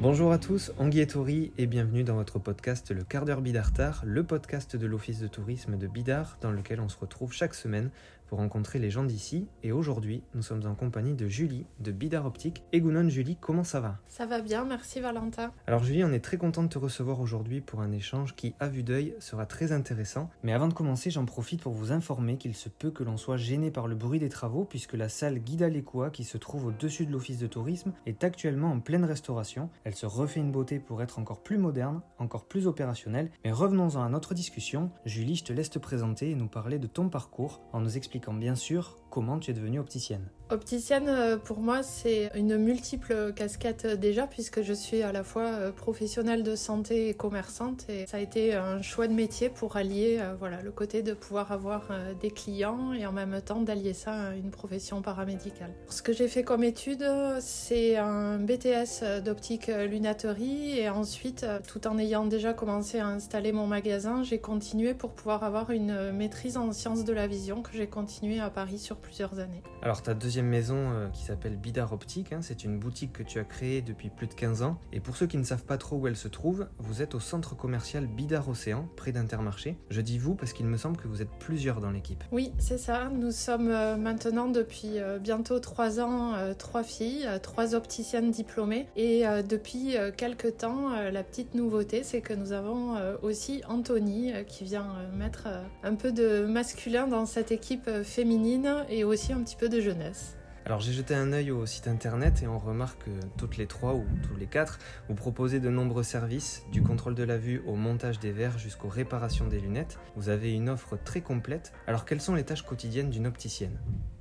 Bonjour à tous, Anguille Tori et bienvenue dans votre podcast Le quart d'heure Bidartar, le podcast de l'Office de tourisme de Bidart dans lequel on se retrouve chaque semaine pour rencontrer les gens d'ici. Et aujourd'hui, nous sommes en compagnie de Julie de Bidar Optique. Et Gounon, Julie, comment ça va? Ça va bien, merci Valentin. Alors Julie, on est très content de te recevoir aujourd'hui pour un échange qui, à vue d'œil, sera très intéressant. Mais avant de commencer, j'en profite pour vous informer qu'il se peut que l'on soit gêné par le bruit des travaux puisque la salle Guida Lecoua, qui se trouve au-dessus de l'Office de tourisme, est actuellement en pleine restauration. Elle se refait une beauté pour être encore plus moderne, encore plus opérationnelle. Mais revenons-en à notre discussion. Julie, je te laisse te présenter et nous parler de ton parcours en nous expliquant bien sûr comment tu es devenue opticienne. Opticienne, euh, pour moi, c'est une multiple casquette euh, déjà, puisque je suis à la fois euh, professionnelle de santé et commerçante. Et ça a été un choix de métier pour allier voilà, le côté de pouvoir avoir des clients et en même temps d'allier ça à une profession paramédicale. Ce que j'ai fait comme étude, c'est un BTS d'optique lunetterie. Et ensuite, tout en ayant déjà commencé à installer mon magasin, j'ai continué pour pouvoir avoir une maîtrise en sciences de la vision que j'ai continué à Paris sur plusieurs années. Alors ta deuxième maison euh, qui s'appelle Bidar Optique, hein, c'est une boutique que tu as créée depuis plus de 15 ans. Et pour ceux qui ne savent pas trop où elle se trouve, vous êtes au centre commercial Bidar Océan, près d'Intermarché. Je dis vous parce qu'il me semble que vous êtes plusieurs dans l'équipe. Oui, c'est ça. Nous sommes euh, maintenant depuis euh, bientôt 3 ans, trois filles, trois opticiennes diplômées. Et depuis quelques temps, la petite nouveauté, c'est que nous avons aussi Anthony qui vient mettre un peu de masculin dans cette équipe féminine et aussi un petit peu de jeunesse. Alors j'ai jeté un œil au site internet et on remarque que toutes les trois ou tous les quatre, vous proposez de nombreux services, du contrôle de la vue au montage des verres jusqu'aux réparations des lunettes. Vous avez une offre très complète. Alors quelles sont les tâches quotidiennes d'une opticienne?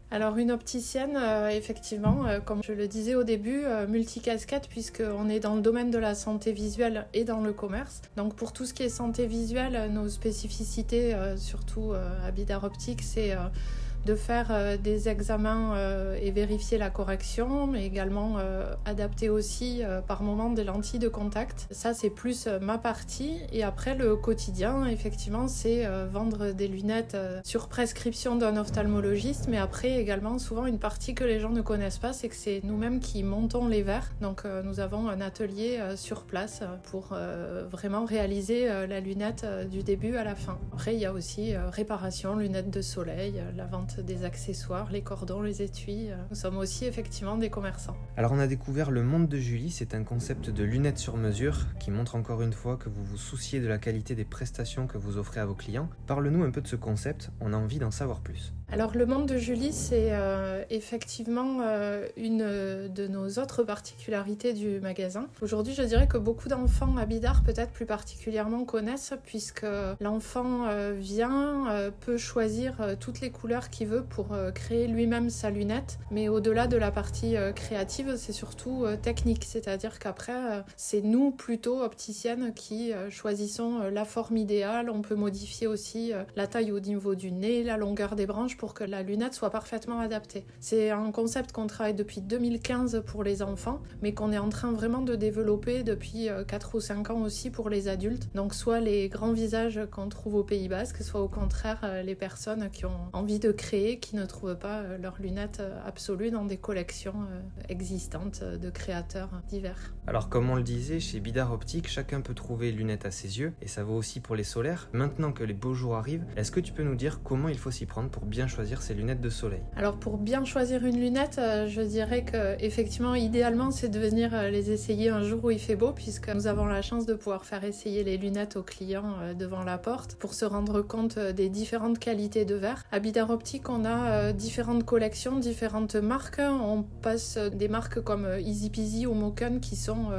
Alors une opticienne, euh, effectivement, euh, comme je le disais au début, euh, multicasquette puisqu'on est dans le domaine de la santé visuelle et dans le commerce. Donc pour tout ce qui est santé visuelle, nos spécificités, surtout à Bidar Optique, c'est de faire euh, des examens euh, et vérifier la correction, mais également euh, adapter aussi par moment des lentilles de contact. Ça, c'est plus ma partie. Et après, le quotidien, effectivement, c'est vendre des lunettes sur prescription d'un ophtalmologiste, mais après également, souvent, une partie que les gens ne connaissent pas, c'est que c'est nous-mêmes qui montons les verres. Donc, nous avons un atelier sur place pour vraiment réaliser la lunette du début à la fin. Après, il y a aussi réparation, lunettes de soleil, la vente des accessoires, les cordons, les étuis. Nous sommes aussi effectivement des commerçants. Alors on a découvert le monde de Julie, c'est un concept de lunettes sur mesure qui montre encore une fois que vous vous souciez de la qualité des prestations que vous offrez à vos clients. Parle-nous un peu de ce concept, on a envie d'en savoir plus. Alors le monde de Julie, c'est euh, effectivement euh, une de nos autres particularités du magasin. Aujourd'hui, je dirais que beaucoup d'enfants à Bidart, peut-être plus particulièrement, connaissent, puisque l'enfant euh, vient, peut choisir toutes les couleurs qu'il veut pour créer lui-même sa lunette. Mais au-delà de la partie créative, c'est surtout technique, c'est-à-dire qu'après, c'est nous plutôt opticiennes qui choisissons la forme idéale. On peut modifier aussi la taille au niveau du nez, la longueur des branches pour que la lunette soit parfaitement adaptée. C'est un concept qu'on travaille depuis 2015 pour les enfants, mais qu'on est en train vraiment de développer depuis 4 euh, ou 5 ans aussi pour les adultes. Donc soit les grands visages qu'on trouve au Pays Basque, soit au contraire euh, les personnes qui ont envie de créer, qui ne trouvent pas euh, leurs lunettes absolues dans des collections existantes de créateurs divers. Alors comme on le disait, chez Bidar Optique, chacun peut trouver lunettes à ses yeux, et ça vaut aussi pour les solaires. Maintenant que les beaux jours arrivent, est-ce que tu peux nous dire comment il faut s'y prendre pour bien choisir ses lunettes de soleil Alors pour bien choisir une lunette, euh, je dirais que effectivement idéalement c'est de venir euh, les essayer un jour où il fait beau puisque nous avons la chance de pouvoir faire essayer les lunettes aux clients euh, devant la porte pour se rendre compte des différentes qualités de verre. À Bidar Optique, on a différentes collections, différentes marques. On passe des marques comme Easy Peasy ou Moken qui sont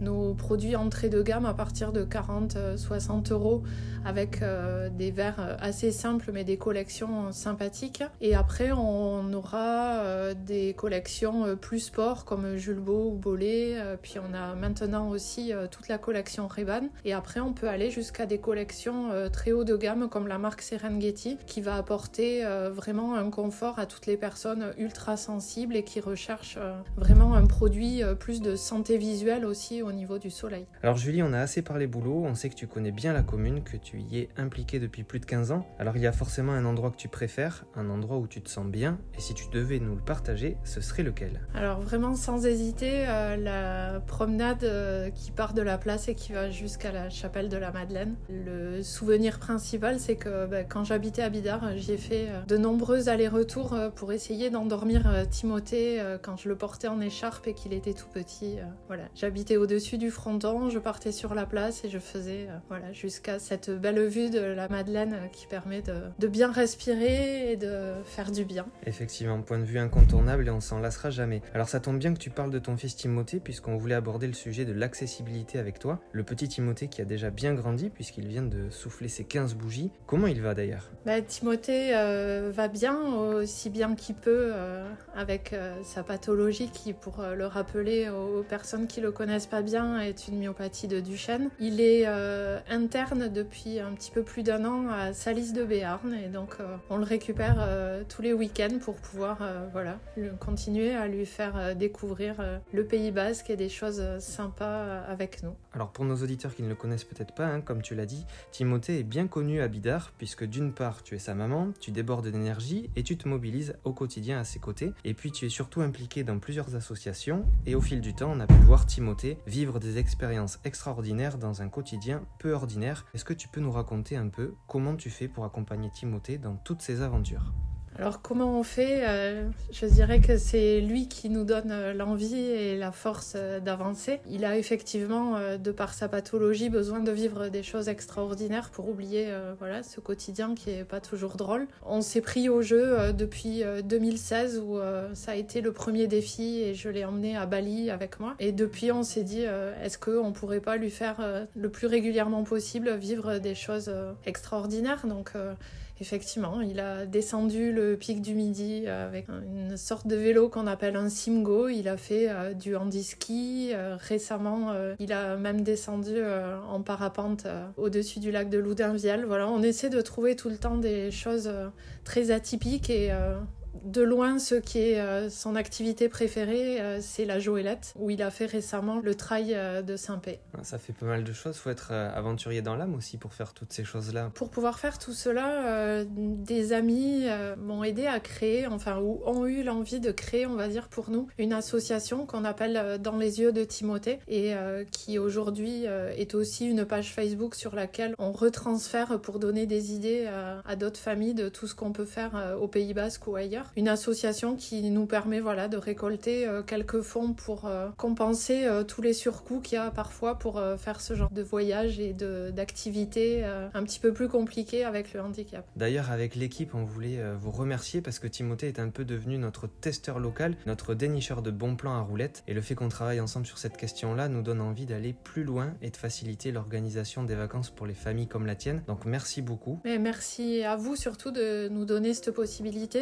nos produits entrée de gamme à partir de 40-60 euros avec euh, des verres assez simples mais des collections sympathiques. Et après, on aura euh, des collections euh, plus sport comme Julbo ou Bollé. Puis on a maintenant aussi toute la collection Reban. Et après, on peut aller jusqu'à des collections très haut de gamme comme la marque Serengeti qui va apporter vraiment un confort à toutes les personnes ultra sensibles et qui recherchent vraiment un produit plus de santé visuelle aussi au niveau du soleil. Alors Julie, on a assez parlé boulot, on sait que tu connais bien la commune, que tu y es impliquée depuis plus de 15 ans. Alors il y a forcément un endroit que tu préfères, un endroit où tu te sens bien, et si tu devais nous le partager, ce serait lequel? Alors vraiment sans hésiter, euh, la promenade euh, qui part de la place et qui va jusqu'à la chapelle de la Madeleine. Le souvenir principal, c'est que bah, quand j'habitais à Bidart, j'y ai fait euh, de nombreux allers-retours pour essayer d'endormir Timothée quand je le portais en écharpe et qu'il était tout petit. voilà, j'habitais au-dessus du fronton, je partais sur la place et je faisais voilà jusqu'à cette belle vue de la Madeleine qui permet de, de bien respirer et de faire du bien. Effectivement, point de vue incontournable et on s'en lassera jamais. Alors ça tombe bien que tu parles de ton fils Timothée puisqu'on voulait aborder le sujet de l'accessibilité avec toi. Le petit Timothée qui a déjà bien grandi puisqu'il vient de souffler ses 15 bougies. Comment il va d'ailleurs? Bah, Timothée euh, va bien, aussi bien qu'il peut, euh, avec euh, sa pathologie qui, pour le rappeler aux personnes qui le connaissent pas bien, est une myopathie de Duchenne. Il est interne depuis un petit peu plus d'un an à Salis de Béarn et donc on le récupère tous les week-ends pour pouvoir voilà, continuer à lui faire découvrir le Pays Basque et des choses sympas avec nous. Alors pour nos auditeurs qui ne le connaissent peut-être pas, hein, comme tu l'as dit, Timothée est bien connu à Bidar puisque d'une part tu es sa maman, tu débordes d'énergie et tu te mobilises au quotidien à ses côtés. Et puis tu es surtout impliqué dans plusieurs associations et au fil du temps on a pu voir Timothée vivre des expériences extraordinaires dans un quotidien peu ordinaire. Est-ce que tu peux nous raconter un peu comment tu fais pour accompagner Timothée dans toutes ces aventures? Alors comment on fait euh, Je dirais que c'est lui qui nous donne euh, l'envie et la force euh, d'avancer. Il a effectivement, de par sa pathologie, besoin de vivre des choses extraordinaires pour oublier voilà, ce quotidien qui est pas toujours drôle. On s'est pris au jeu depuis 2016 où ça a été le premier défi et je l'ai emmené à Bali avec moi. Et depuis on s'est dit est-ce qu'on pourrait pas lui faire le plus régulièrement possible vivre des choses extraordinaires? Donc Effectivement, il a descendu le pic du Midi avec une sorte de vélo qu'on appelle un Simgo. Il a fait euh, du handiski. Euh, récemment, euh, il a même descendu en parapente au-dessus du lac de Loudunvielle. Voilà, on essaie de trouver tout le temps des choses très atypiques et de loin, ce qui est euh, son activité préférée, euh, c'est la Joëlette, où il a fait récemment le trail euh, de Saint-Pé. Ça fait pas mal de choses. Faut être aventurier dans l'âme aussi pour faire toutes ces choses-là. Pour pouvoir faire tout cela, des amis m'ont aidé à créer, enfin, ou ont eu l'envie de créer, on va dire, pour nous, une association qu'on appelle Dans les yeux de Timothée et qui aujourd'hui est aussi une page Facebook sur laquelle on retransfère pour donner des idées à d'autres familles de tout ce qu'on peut faire au Pays Basque ou ailleurs une association qui nous permet voilà, de récolter euh, quelques fonds pour euh, compenser euh, tous les surcoûts qu'il y a parfois pour faire ce genre de voyage et d'activités un petit peu plus compliquées avec le handicap. D'ailleurs, avec l'équipe, on voulait vous remercier parce que Timothée est un peu devenu notre testeur local, notre dénicheur de bons plans à roulettes. Et le fait qu'on travaille ensemble sur cette question-là nous donne envie d'aller plus loin et de faciliter l'organisation des vacances pour les familles comme la tienne. Donc merci beaucoup. Mais merci à vous surtout de nous donner cette possibilité.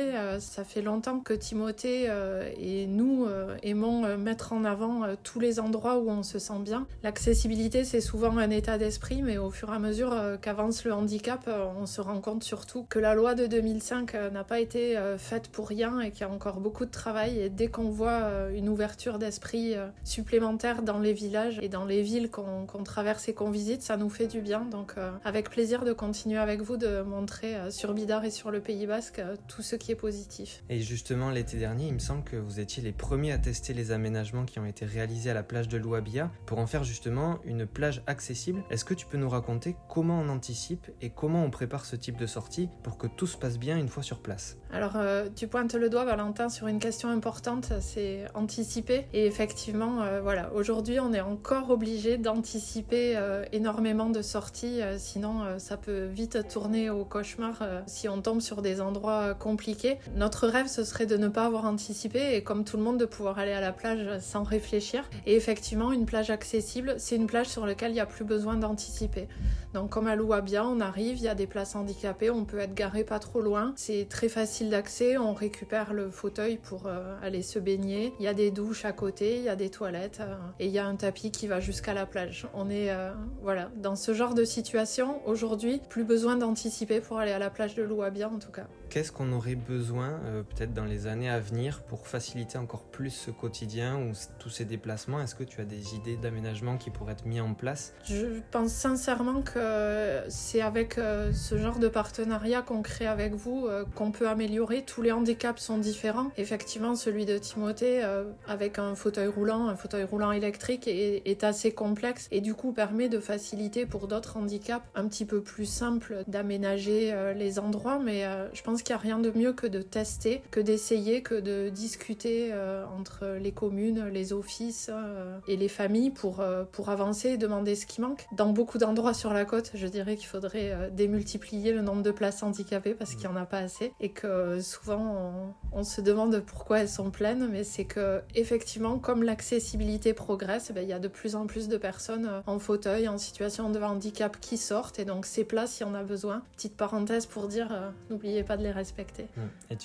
Ça fait longtemps que Timothée euh, et nous euh, aimons euh, mettre en avant tous les endroits où on se sent bien. L'accessibilité, c'est souvent un état d'esprit, mais au fur et à mesure qu'avance le handicap, on se rend compte surtout que la loi de 2005 n'a pas été faite pour rien et qu'il y a encore beaucoup de travail. Et dès qu'on voit une ouverture d'esprit supplémentaire dans les villages et dans les villes qu'on traverse et qu'on visite, ça nous fait du bien. Donc, avec plaisir de continuer avec vous de montrer sur Bidar et sur le Pays Basque tout ce qui est positif. Et justement, l'été dernier, il me semble que vous étiez les premiers à tester les aménagements qui ont été réalisés à la plage de Louabia pour en faire justement une plage accessible. Est-ce que tu peux nous raconter comment on anticipe et comment on prépare ce type de sortie pour que tout se passe bien une fois sur place? Alors, euh, tu pointes le doigt, Valentin, sur une question importante, c'est anticiper. Et effectivement, euh, voilà, aujourd'hui, on est encore obligé d'anticiper euh, énormément de sorties, sinon ça peut vite tourner au cauchemar si on tombe sur des endroits compliqués. Notre rêve, ce serait de ne pas avoir anticipé et comme tout le monde, de pouvoir aller à la plage sans réfléchir. Et effectivement, une plage accessible, c'est une plage sur laquelle il n'y a plus besoin d'anticiper. Donc comme à Louabia, on arrive, il y a des places handicapées, on peut être garé pas trop loin. C'est très facile d'accès, on récupère le fauteuil pour euh, aller se baigner. Il y a des douches à côté, il y a des toilettes euh, et il y a un tapis qui va jusqu'à la plage. On est euh, voilà dans ce genre de situation aujourd'hui, plus besoin d'anticiper pour aller à la plage de Louabia en tout cas. Qu'est-ce qu'on aurait besoin euh, peut-être dans les années à venir, pour faciliter encore plus ce quotidien ou tous ces déplacements Est-ce que tu as des idées d'aménagement qui pourraient être mis en place? Je pense sincèrement que c'est avec euh, ce genre de partenariat qu'on crée avec vous qu'on peut améliorer. Tous les handicaps sont différents. Effectivement, celui de Timothée, avec un fauteuil roulant, un fauteuil roulant électrique, est, est assez complexe et du coup permet de faciliter pour d'autres handicaps un petit peu plus simples d'aménager les endroits. Mais je pense qu'il n'y a rien de mieux que de tester, que d'essayer, que de discuter euh, entre les communes, les offices euh, et les familles pour, euh, pour avancer et demander ce qui manque. Dans beaucoup d'endroits sur la côte, je dirais qu'il faudrait démultiplier le nombre de places handicapées parce qu'il n'y en a pas assez et que souvent on, se demande pourquoi elles sont pleines, mais c'est que effectivement, comme l'accessibilité progresse, ben, il y a de plus en plus de personnes en fauteuil, en situation de handicap qui sortent et donc ces places, il y en a besoin. Petite parenthèse pour dire, n'oubliez pas de les respecter. Mmh.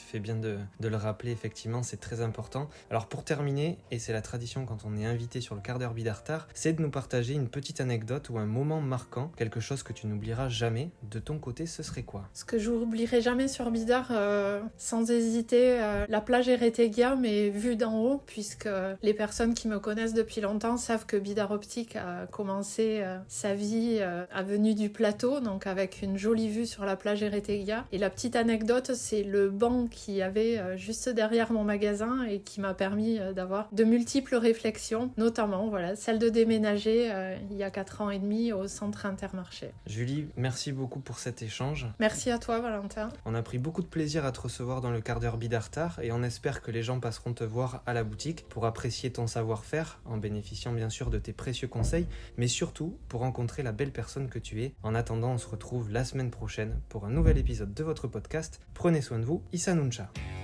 Fais bien de, le rappeler, effectivement, c'est très important. Alors pour terminer, et c'est la tradition quand on est invité sur le quart d'heure Bidartar, c'est de nous partager une petite anecdote ou un moment marquant, quelque chose que tu n'oublieras jamais. De ton côté, ce serait quoi? Ce que je n'oublierai jamais sur Bidar, euh, sans hésiter, euh, la plage Eretegia, mais vue d'en haut, puisque les personnes qui me connaissent depuis longtemps savent que Bidar Optique a commencé euh, sa vie à venue du plateau, donc avec une jolie vue sur la plage Eretegia. Et la petite anecdote, c'est le banc qui avait euh, juste derrière mon magasin et qui m'a permis euh, d'avoir de multiples réflexions, notamment voilà, celle de déménager euh, il y a 4 ans et demi au centre intermarché. Julie, merci beaucoup pour cet échange. Merci à toi Valentin. On a pris beaucoup de plaisir à te recevoir dans le quart d'heure Bidartar et on espère que les gens passeront te voir à la boutique pour apprécier ton savoir-faire en bénéficiant bien sûr de tes précieux conseils, mais surtout pour rencontrer la belle personne que tu es. En attendant, on se retrouve la semaine prochaine pour un nouvel épisode de votre podcast. Prenez soin de vous, Issa já.